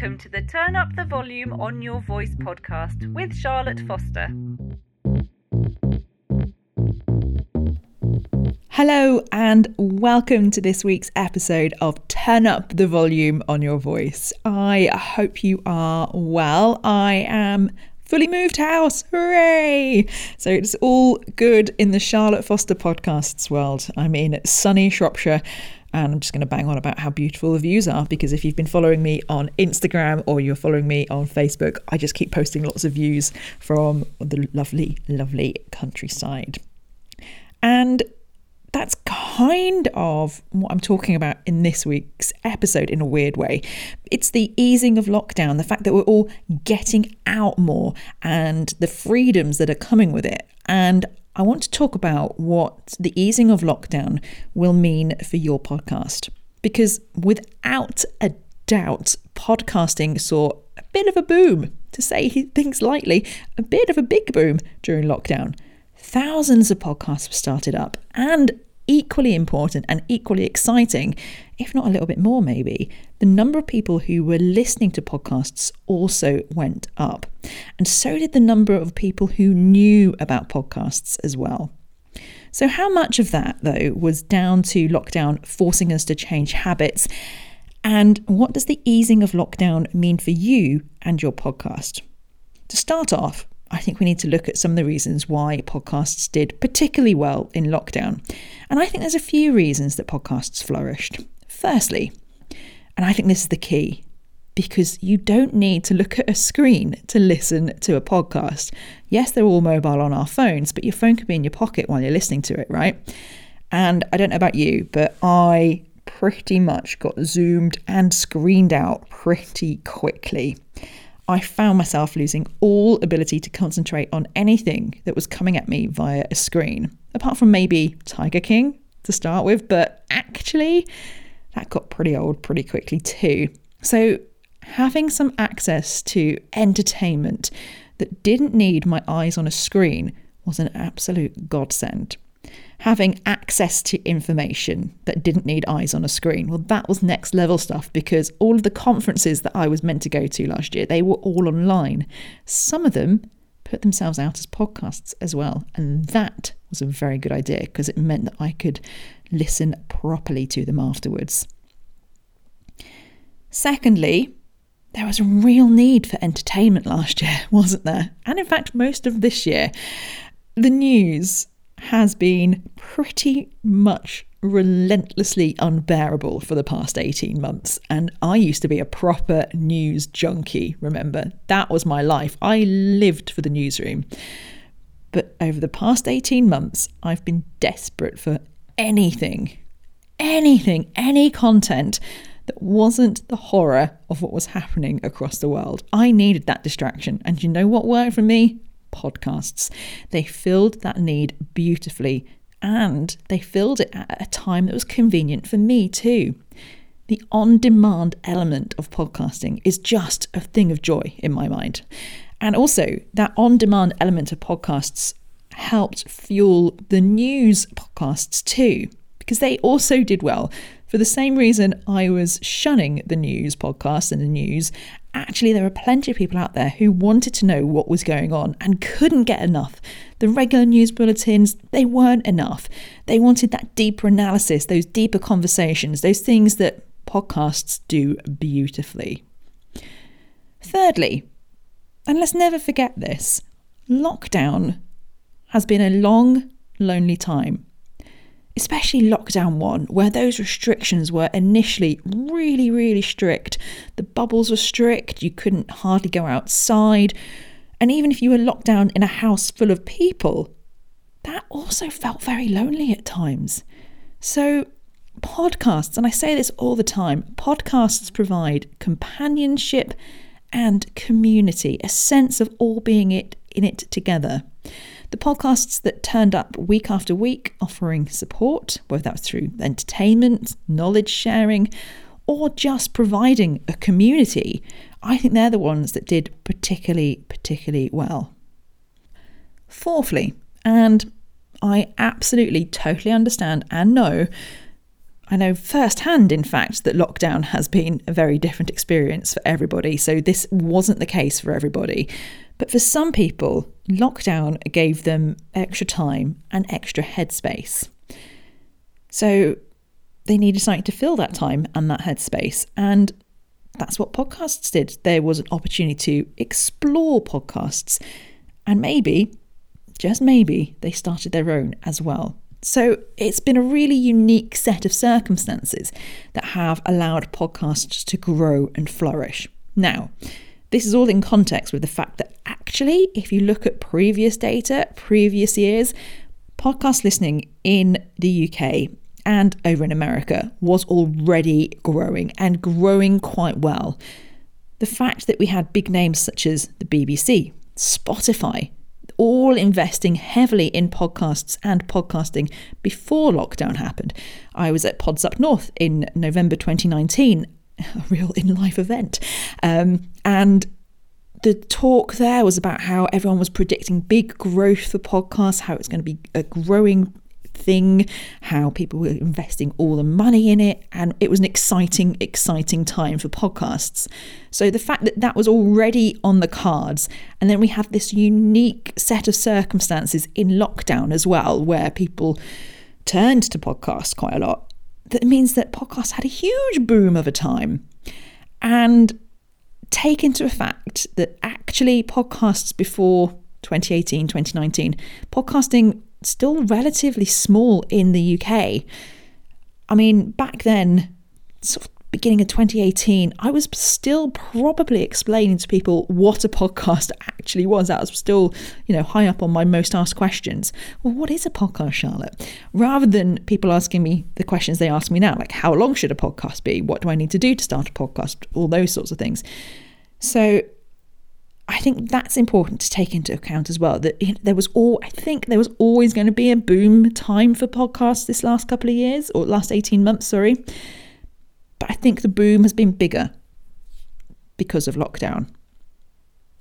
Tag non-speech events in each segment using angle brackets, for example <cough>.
welcome to the Turn Up the Volume on Your Voice podcast with Charlotte Foster. Hello, and welcome to this week's episode of Turn Up the Volume on Your Voice. I hope you are well. I am fully moved house. Hooray! So it's all good in the Charlotte Foster podcasts world. I'm in sunny Shropshire and I'm just going to bang on about how beautiful the views are because if you've been following me on Instagram or you're following me on Facebook, I just keep posting lots of views from the lovely, lovely countryside. And that's kind of what I'm talking about in this week's episode in a weird way. It's the easing of lockdown, the fact that we're all getting out more and the freedoms that are coming with it. And I want to talk about what the easing of lockdown will mean for your podcast. Because without a doubt, podcasting saw a bit of a boom, to say <laughs> things lightly, a bit of a big boom during lockdown. Thousands of podcasts were started up, and equally important and equally exciting, if not a little bit more maybe, the number of people who were listening to podcasts also went up. And so did the number of people who knew about podcasts as well. So, how much of that, though, was down to lockdown forcing us to change habits? And what does the easing of lockdown mean for you and your podcast? To start off, I think we need to look at some of the reasons why podcasts did particularly well in lockdown. And I think there's a few reasons that podcasts flourished. Firstly, and I think this is the key, because you don't need to look at a screen to listen to a podcast. Yes, they're all mobile on our phones, but your phone could be in your pocket while you're listening to it, right? And I don't know about you, but I pretty much got zoomed and screened out pretty quickly. I found myself losing all ability to concentrate on anything that was coming at me via a screen, apart from maybe Tiger King to start with, but actually, that got pretty old pretty quickly too. So, having some access to entertainment that didn't need my eyes on a screen was an absolute godsend having access to information that didn't need eyes on a screen. Well, that was next level stuff because all of the conferences that I was meant to go to last year, they were all online. Some of them put themselves out as podcasts as well. And that was a very good idea because it meant that I could listen properly to them afterwards. Secondly, there was a real need for entertainment last year, <laughs> wasn't there? And in fact, most of this year. The news has been pretty much relentlessly unbearable for the past 18 months. And I used to be a proper news junkie, remember? That was my life. I lived for the newsroom. But over the past 18 months, I've been desperate for anything, anything, any content that wasn't the horror of what was happening across the world. I needed that distraction. And you know what worked for me? podcasts. They filled that need beautifully and they filled it at a time that was convenient for me too. The on demand element of podcasting is just a thing of joy in my mind. And also, that on demand element of podcasts helped fuel the news podcasts too, because they also did well. For the same reason I was shunning the news podcast and the news actually, there are plenty of people out there who wanted to know what was going on and couldn't get enough. The regular news bulletins, they weren't enough. They wanted that deeper analysis, those deeper conversations, those things that podcasts do beautifully. Thirdly, and let's never forget this lockdown has been a long, lonely time especially lockdown one, where those restrictions were initially really, really strict. The bubbles were strict, you couldn't hardly go outside. And even if you were locked down in a house full of people, that also felt very lonely at times. So, podcasts, and I say this all the time, podcasts provide companionship and community, a sense of all being it in it together. The podcasts that turned up week after week offering support, whether that was through entertainment, knowledge sharing, or just providing a community, I think they're the ones that did particularly, particularly well. Fourthly, and I absolutely totally understand and know I know firsthand, in fact, that lockdown has been a very different experience for everybody. So this wasn't the case for everybody. But for some people, lockdown gave them extra time and extra headspace. So they needed something to fill that time and that headspace. And that's what podcasts did. There was an opportunity to explore podcasts. And maybe, just maybe, they started their own as well. So it's been a really unique set of circumstances that have allowed podcasts to grow and flourish. Now, this is all in context with the fact that actually, if you look at previous data, previous years, podcast listening in the UK and over in America was already growing and growing quite well. The fact that we had big names such as the BBC, Spotify, all investing heavily in podcasts and podcasting before lockdown happened. I was at Pods Up North in November 2019, <laughs> a real in life event. Um, and the talk there was about how everyone was predicting big growth for podcasts, how it's going to be a growing thing, how people were investing all the money in it, and it was an exciting, exciting time for podcasts. So the fact that that was already on the cards, and then we have this unique set of circumstances in lockdown as well, where people turned to podcasts quite a lot, that means that podcasts had a huge boom of a time. And take into fact that actually podcasts before 2018, 2019, podcasting still relatively small in the UK. I mean, back then, sort of beginning of 2018, I was still probably explaining to people what a podcast <laughs> actually was. That was still, you know, high up on my most asked questions. Well, what is a podcast, Charlotte? Rather than people asking me the questions they ask me now, like how long should a podcast be? What do I need to do to start a podcast? All those sorts of things. So I think that's important to take into account as well. That there was all, I think there was always going to be a boom time for podcasts this last couple of years or last 18 months, sorry. But I think the boom has been bigger because of lockdown.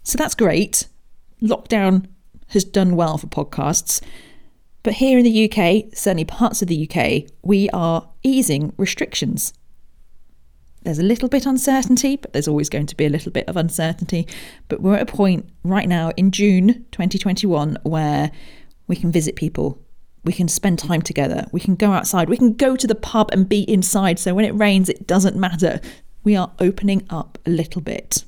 So that's great. Lockdown has done well for podcasts. But here in the UK, certainly parts of the UK, we are easing restrictions there's a little bit uncertainty, but there's always going to be a little bit of uncertainty. But we're at a point right now in June 2021 where we can visit people, we can spend time together, we can go outside, we can go to the pub and be inside. So when it rains, it doesn't matter. We are opening up a little bit.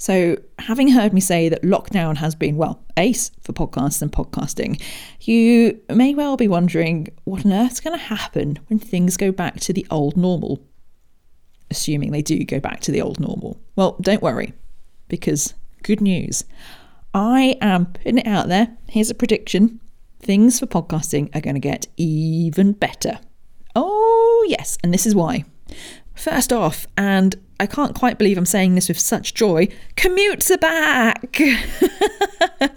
So, having heard me say that lockdown has been, well, ace for podcasts and podcasting, you may well be wondering what on earth's going to happen when things go back to the old normal assuming they do go back to the old normal. Well, don't worry, because good news. I am putting it out there. Here's a prediction things for podcasting are going to get even better. Oh, yes, and this is why. First off, and I can't quite believe I'm saying this with such joy, commutes are back! <laughs>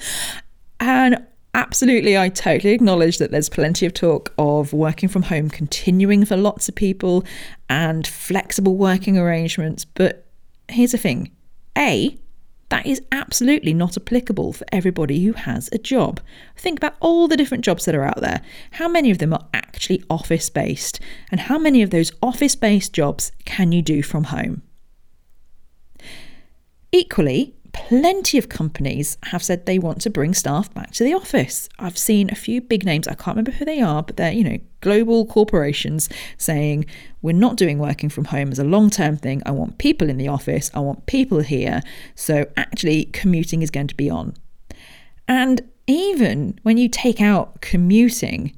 and absolutely, I totally acknowledge that there's plenty of talk of working from home continuing for lots of people and flexible working arrangements. But here's the thing A, that is absolutely not applicable for everybody who has a job. Think about all the different jobs that are out there. How many of them are actually office based? And how many of those office based jobs can you do from home? Equally, plenty of companies have said they want to bring staff back to the office. I've seen a few big names, I can't remember who they are, but they're, you know, global corporations saying, we're not doing working from home as a long term thing. I want people in the office, I want people here. So actually, commuting is going to be on. And even when you take out commuting,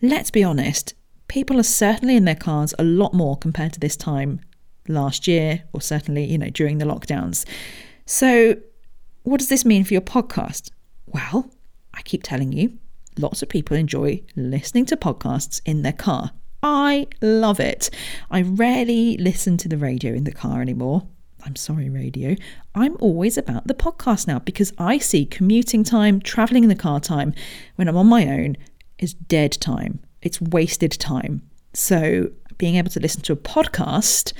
let's be honest, people are certainly in their cars a lot more compared to this time last year, or certainly, you know, during the lockdowns. So, what does this mean for your podcast? Well, I keep telling you, lots of people enjoy listening to podcasts in their car. I love it. I rarely listen to the radio in the car anymore. I'm sorry, radio. I'm always about the podcast now because I see commuting time, traveling in the car time when I'm on my own is dead time. It's wasted time. So being able to listen to a podcast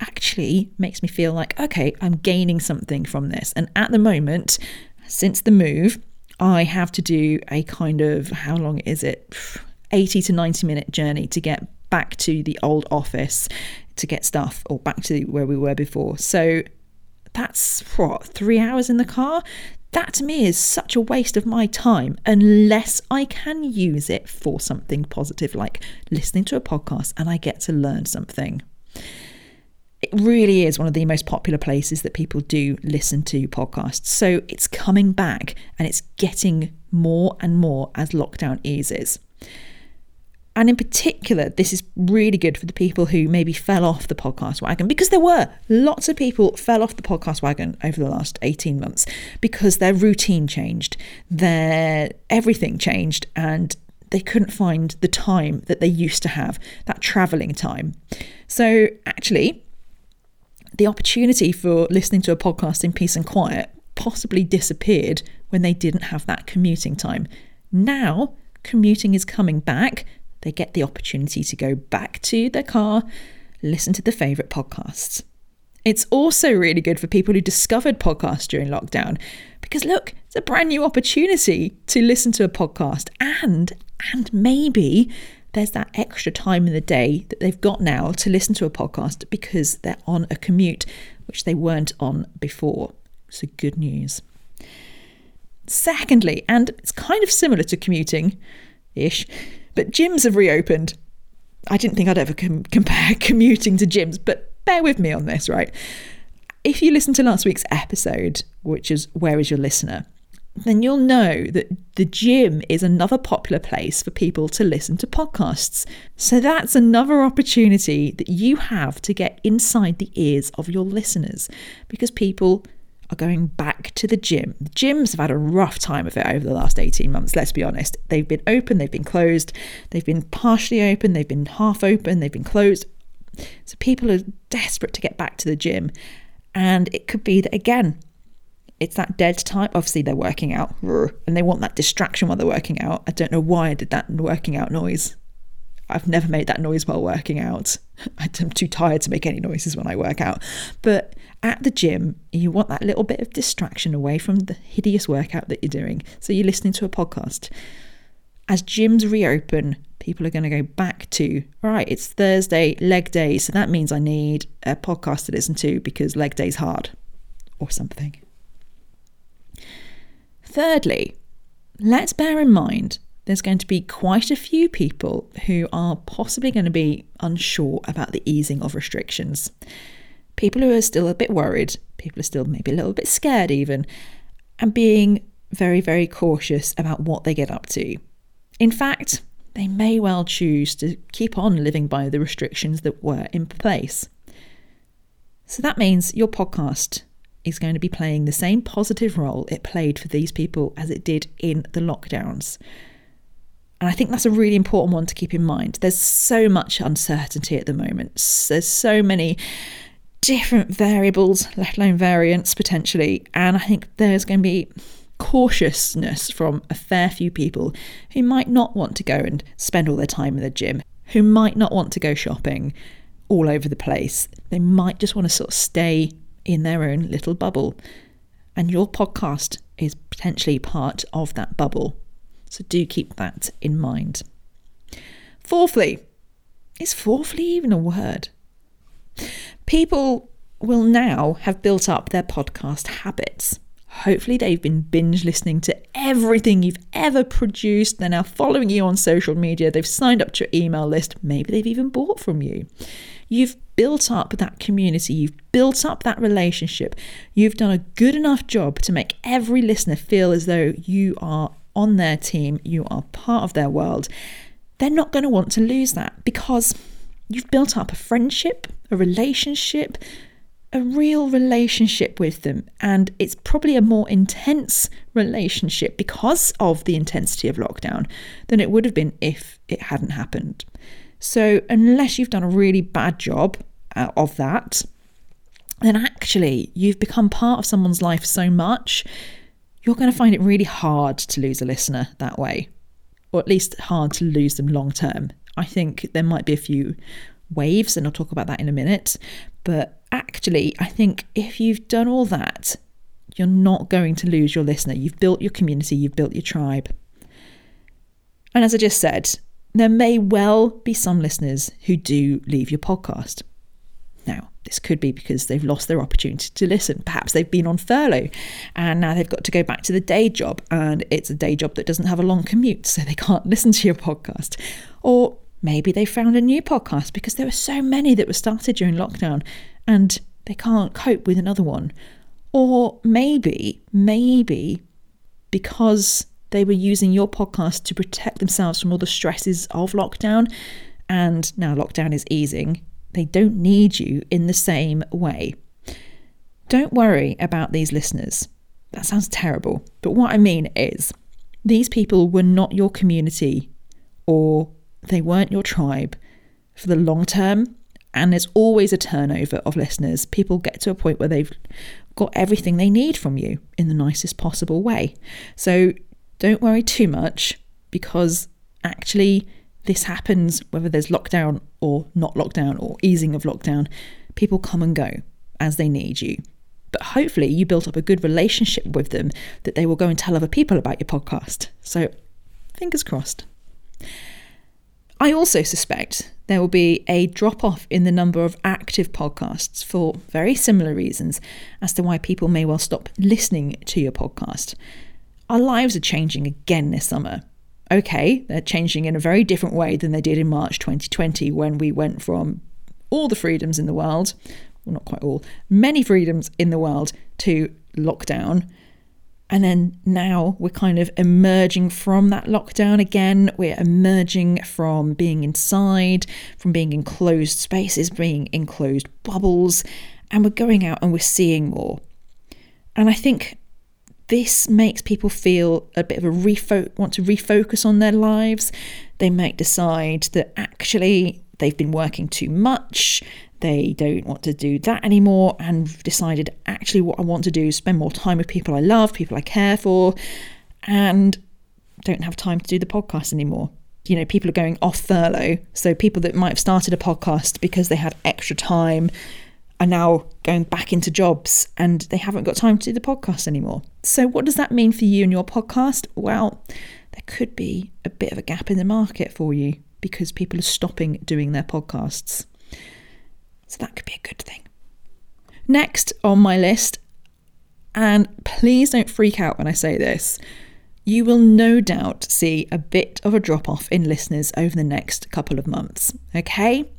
actually makes me feel like, okay, I'm gaining something from this. And at the moment, since the move, I have to do a kind of, how long is it? <sighs> 80 to 90 minute journey to get back to the old office to get stuff or back to where we were before. So that's what, three hours in the car? That to me is such a waste of my time unless I can use it for something positive, like listening to a podcast and I get to learn something. It really is one of the most popular places that people do listen to podcasts. So it's coming back and it's getting more and more as lockdown eases. And in particular, this is really good for the people who maybe fell off the podcast wagon because there were lots of people fell off the podcast wagon over the last 18 months because their routine changed, their everything changed and they couldn't find the time that they used to have, that traveling time. So actually, the opportunity for listening to a podcast in peace and quiet possibly disappeared when they didn't have that commuting time. Now, commuting is coming back they get the opportunity to go back to their car, listen to the favourite podcasts. It's also really good for people who discovered podcasts during lockdown because look, it's a brand new opportunity to listen to a podcast and and maybe there's that extra time in the day that they've got now to listen to a podcast because they're on a commute which they weren't on before. So good news. Secondly, and it's kind of similar to commuting ish, but gyms have reopened. I didn't think I'd ever com- compare <laughs> commuting to gyms, but bear with me on this, right? If you listen to last week's episode, which is Where is Your Listener? then you'll know that the gym is another popular place for people to listen to podcasts. So that's another opportunity that you have to get inside the ears of your listeners because people are going back to the gym. The gyms have had a rough time of it over the last 18 months, let's be honest. They've been open, they've been closed, they've been partially open, they've been half open, they've been closed. So people are desperate to get back to the gym. And it could be that, again, it's that dead type. Obviously, they're working out <laughs> and they want that distraction while they're working out. I don't know why I did that working out noise. I've never made that noise while working out. <laughs> I'm too tired to make any noises when I work out. But at the gym, you want that little bit of distraction away from the hideous workout that you're doing. So you're listening to a podcast. As gyms reopen, people are going to go back to, right, it's Thursday, leg day. So that means I need a podcast to listen to because leg day's hard or something. Thirdly, let's bear in mind there's going to be quite a few people who are possibly going to be unsure about the easing of restrictions. People who are still a bit worried, people are still maybe a little bit scared, even, and being very, very cautious about what they get up to. In fact, they may well choose to keep on living by the restrictions that were in place. So that means your podcast is going to be playing the same positive role it played for these people as it did in the lockdowns. And I think that's a really important one to keep in mind. There's so much uncertainty at the moment. There's so many different variables, let alone variants potentially. And I think there's going to be cautiousness from a fair few people who might not want to go and spend all their time in the gym, who might not want to go shopping all over the place. They might just want to sort of stay in their own little bubble. And your podcast is potentially part of that bubble. So do keep that in mind. Fourthly, is fourthly even a word? People will now have built up their podcast habits. Hopefully, they've been binge listening to everything you've ever produced. They're now following you on social media. They've signed up to your email list. Maybe they've even bought from you. You've built up that community. You've built up that relationship. You've done a good enough job to make every listener feel as though you are on their team, you are part of their world. They're not going to want to lose that because you've built up a friendship, a relationship, a real relationship with them. And it's probably a more intense relationship because of the intensity of lockdown than it would have been if it hadn't happened. So, unless you've done a really bad job uh, of that, then actually you've become part of someone's life so much, you're going to find it really hard to lose a listener that way, or at least hard to lose them long term. I think there might be a few waves, and I'll talk about that in a minute. But actually, I think if you've done all that, you're not going to lose your listener. You've built your community, you've built your tribe. And as I just said, there may well be some listeners who do leave your podcast. Now, this could be because they've lost their opportunity to listen. Perhaps they've been on furlough and now they've got to go back to the day job, and it's a day job that doesn't have a long commute, so they can't <laughs> listen to your podcast. Or maybe they found a new podcast because there were so many that were started during lockdown and they can't cope with another one. Or maybe, maybe because they were using your podcast to protect themselves from all the stresses of lockdown, and now lockdown is easing, they don't need you in the same way. Don't worry about these listeners. That sounds terrible, but what I mean is, these people were not your community or they weren't your tribe for the long term. And there's always a turnover of listeners. People get to a point where they've got everything they need from you in the nicest possible way. So don't worry too much because actually, this happens whether there's lockdown or not lockdown or easing of lockdown. People come and go as they need you. But hopefully, you built up a good relationship with them that they will go and tell other people about your podcast. So, fingers crossed. I also suspect there will be a drop off in the number of active podcasts for very similar reasons as to why people may well stop listening to your podcast. Our lives are changing again this summer. Okay, they're changing in a very different way than they did in March 2020 when we went from all the freedoms in the world, well, not quite all, many freedoms in the world to lockdown. And then now we're kind of emerging from that lockdown again. We're emerging from being inside, from being in closed spaces, being in closed bubbles, and we're going out and we're seeing more. And I think this makes people feel a bit of a refo- want to refocus on their lives. They might decide that actually they've been working too much. They don't want to do that anymore and decided actually what I want to do is spend more time with people I love, people I care for, and don't have time to do the podcast anymore. You know, people are going off furlough. So people that might have started a podcast because they had extra time are now going back into jobs and they haven't got time to do the podcast anymore. So, what does that mean for you and your podcast? Well, there could be a bit of a gap in the market for you because people are stopping doing their podcasts. So, that could be a good thing. Next on my list, and please don't freak out when I say this, you will no doubt see a bit of a drop off in listeners over the next couple of months. Okay?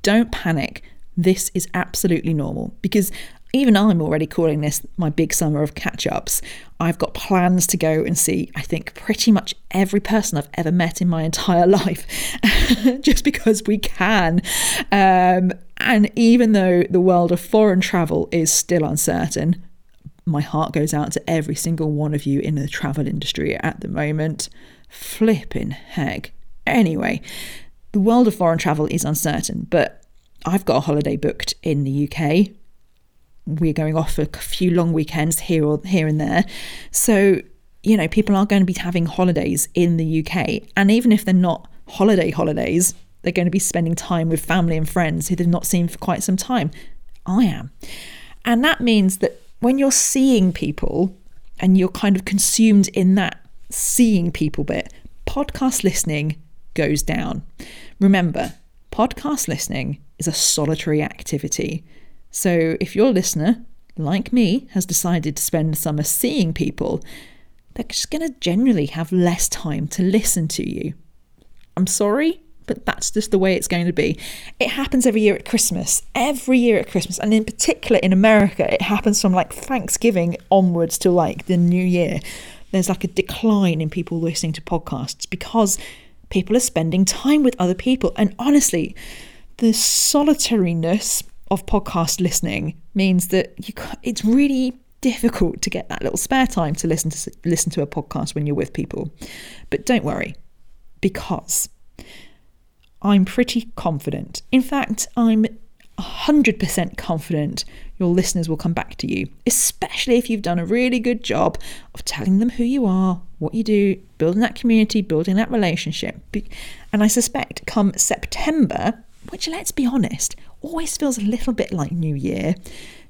Don't panic. This is absolutely normal because even I'm already calling this my big summer of catch ups. I've got plans to go and see, I think, pretty much every person I've ever met in my entire <laughs> life, <laughs> just because we can. Um, and even though the world of foreign travel is still uncertain, my heart goes out to every single one of you in the travel industry at the moment. Flipping heck. Anyway, the world of foreign travel is uncertain, but I've got a holiday booked in the UK. We're going off for a few long weekends here or here and there. So, you know, people are going to be having holidays in the UK. And even if they're not holiday holidays, they're going to be spending time with family and friends who they've not seen for quite some time. I am. And that means that when you're seeing people and you're kind of consumed in that seeing people bit, podcast listening goes down. Remember, podcast listening is a solitary activity. So if your listener, like me, has decided to spend summer seeing people, they're just going to generally have less time to listen to you. I'm sorry, but that's just the way it's going to be. It happens every year at Christmas, every year at Christmas, and in particular in America, it happens from like Thanksgiving onwards to like the new year. There's like a decline in people listening to podcasts because people are spending time with other people. And honestly, the solitariness of podcast listening means that you it's really difficult to get that little spare time to listen to listen to a podcast when you're with people. But don't worry because I'm pretty confident. In fact, I'm 100% confident your listeners will come back to you, especially if you've done a really good job of telling them who you are, what you do, building that community, building that relationship. And I suspect come September, which let's be honest, always feels a little bit like New Year,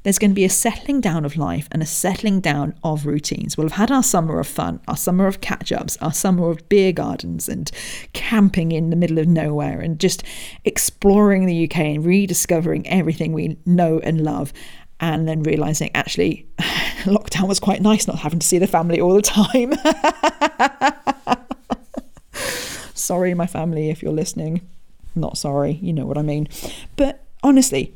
there's going to be a settling down of life and a settling down of routines. We'll have had our summer of fun, our summer of catch ups, our summer of beer gardens and camping in the middle of nowhere and just exploring the UK and rediscovering everything we know and love. And then realizing actually, <laughs> lockdown was quite nice not having to see the family all the time. <laughs> sorry, my family, if you're listening. Not sorry, you know what I mean. But honestly,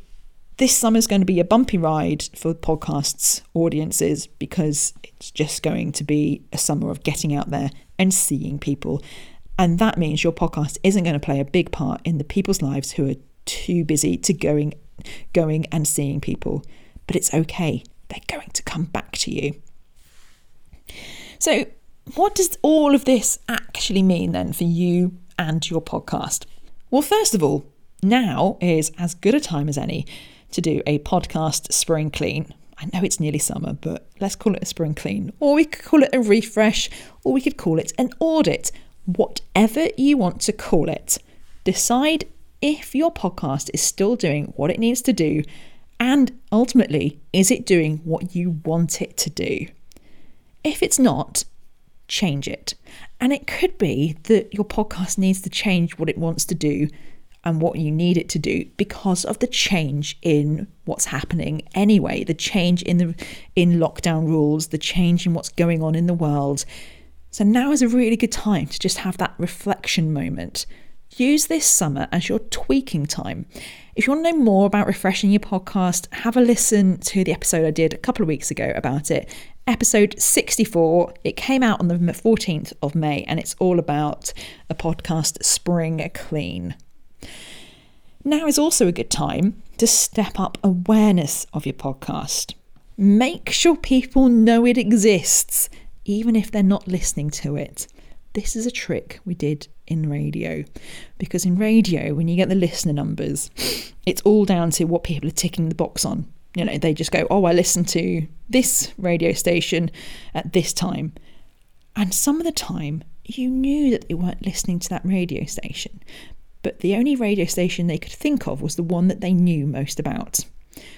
this summer is going to be a bumpy ride for podcasts audiences because it's just going to be a summer of getting out there and seeing people. And that means your podcast isn't going to play a big part in the people's lives who are too busy to going going and seeing people. But it's okay. They're going to come back to you. So, what does all of this actually mean then for you and your podcast? Well, first of all, now is as good a time as any to do a podcast spring clean. I know it's nearly summer, but let's call it a spring clean. Or we could call it a refresh, or we could call it an audit. Whatever you want to call it. Decide if your podcast is still doing what it needs to do, and ultimately, is it doing what you want it to do? If it's not, change it. And it could be that your podcast needs to change what it wants to do and what you need it to do because of the change in what's happening anyway the change in the in lockdown rules the change in what's going on in the world. So now is a really good time to just have that reflection moment. Use this summer as your tweaking time. If you want to know more about refreshing your podcast have a listen to the episode i did a couple of weeks ago about it. Episode 64 it came out on the 14th of may and it's all about a podcast spring clean now is also a good time to step up awareness of your podcast. Make sure people know it exists, even if they're not listening to it. This is a trick we did in radio because in radio, when you get the listener numbers, it's all down to what people are ticking the box on. You know, they just go, Oh, I listen to this radio station at this time. And some of the time, you knew that they weren't listening to that radio station, but the only radio station they could think of was the one that they knew most about.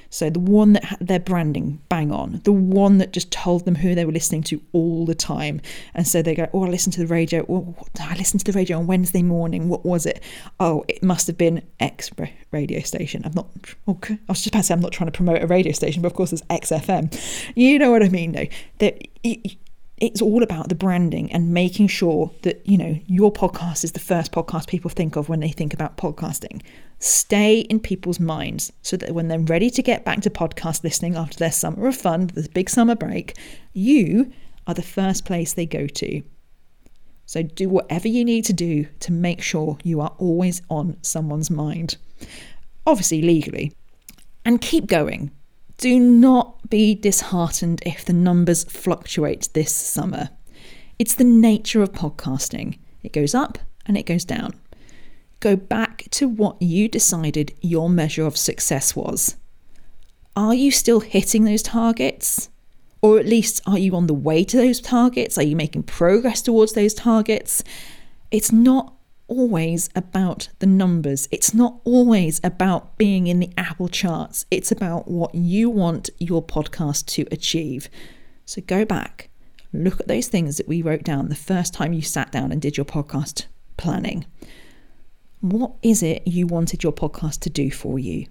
So the one that had their branding bang on, the one that just told them who they were listening to all the time. And so they go, Oh, I listened to the radio. Oh, I listened to the radio on Wednesday morning. What was it? Oh, it must have been X radio station. I'm not, okay. I was just about to say, I'm not trying to promote a radio station, but of course, it's XFM. You know what I mean, though. It's all about the branding and making sure that you know your podcast is the first podcast people think of when they think about podcasting. Stay in people's minds so that when they're ready to get back to podcast listening after their summer of fun the big summer break you are the first place they go to. So do whatever you need to do to make sure you are always on someone's mind. Obviously legally. And keep going do not be disheartened if the numbers fluctuate this summer. It's the nature of podcasting. It goes up and it goes down. Go back to what you decided your measure of success was. Are you still hitting those targets? Or at least, are you on the way to those targets? Are you making progress towards those targets? It's not always about the numbers. It's not always about being in the Apple charts. It's about what you want your podcast to achieve. So go back, look at those things that we wrote down the first time you sat down and did your podcast planning. What is it you wanted your podcast to do for you?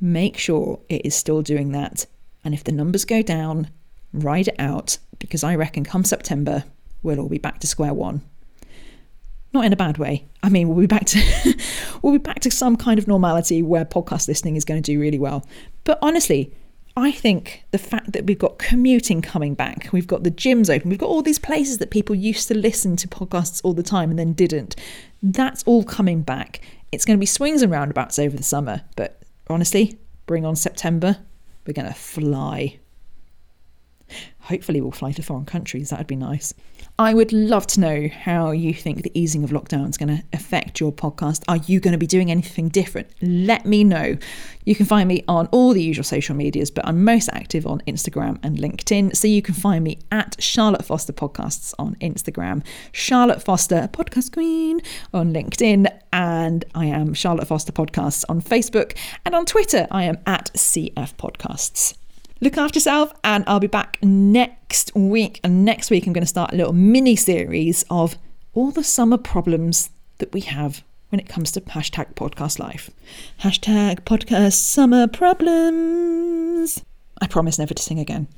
Make sure it is still doing that. And if the numbers go down, ride it out because I reckon come September, we'll all be back to square one not in a bad way. I mean, we'll be back to <laughs> we'll be back to some kind of normality where podcast listening is going to do really well. But honestly, I think the fact that we've got commuting coming back, we've got the gyms open, we've got all these places that people used to listen to podcasts all the time and then didn't. That's all coming back. It's going to be swings and roundabouts over the summer, but honestly, bring on September, we're going to fly. Hopefully, we'll fly to foreign countries. That would be nice. I would love to know how you think the easing of lockdown is going to affect your podcast. Are you going to be doing anything different? Let me know. You can find me on all the usual social medias, but I'm most active on Instagram and LinkedIn. So you can find me at Charlotte Foster Podcasts on Instagram, Charlotte Foster Podcast Queen on LinkedIn, and I am Charlotte Foster Podcasts on Facebook. And on Twitter, I am at CF Podcasts. Look after yourself, and I'll be back next week. And next week, I'm going to start a little mini series of all the summer problems that we have when it comes to hashtag podcast life. Hashtag podcast summer problems. I promise never to sing again.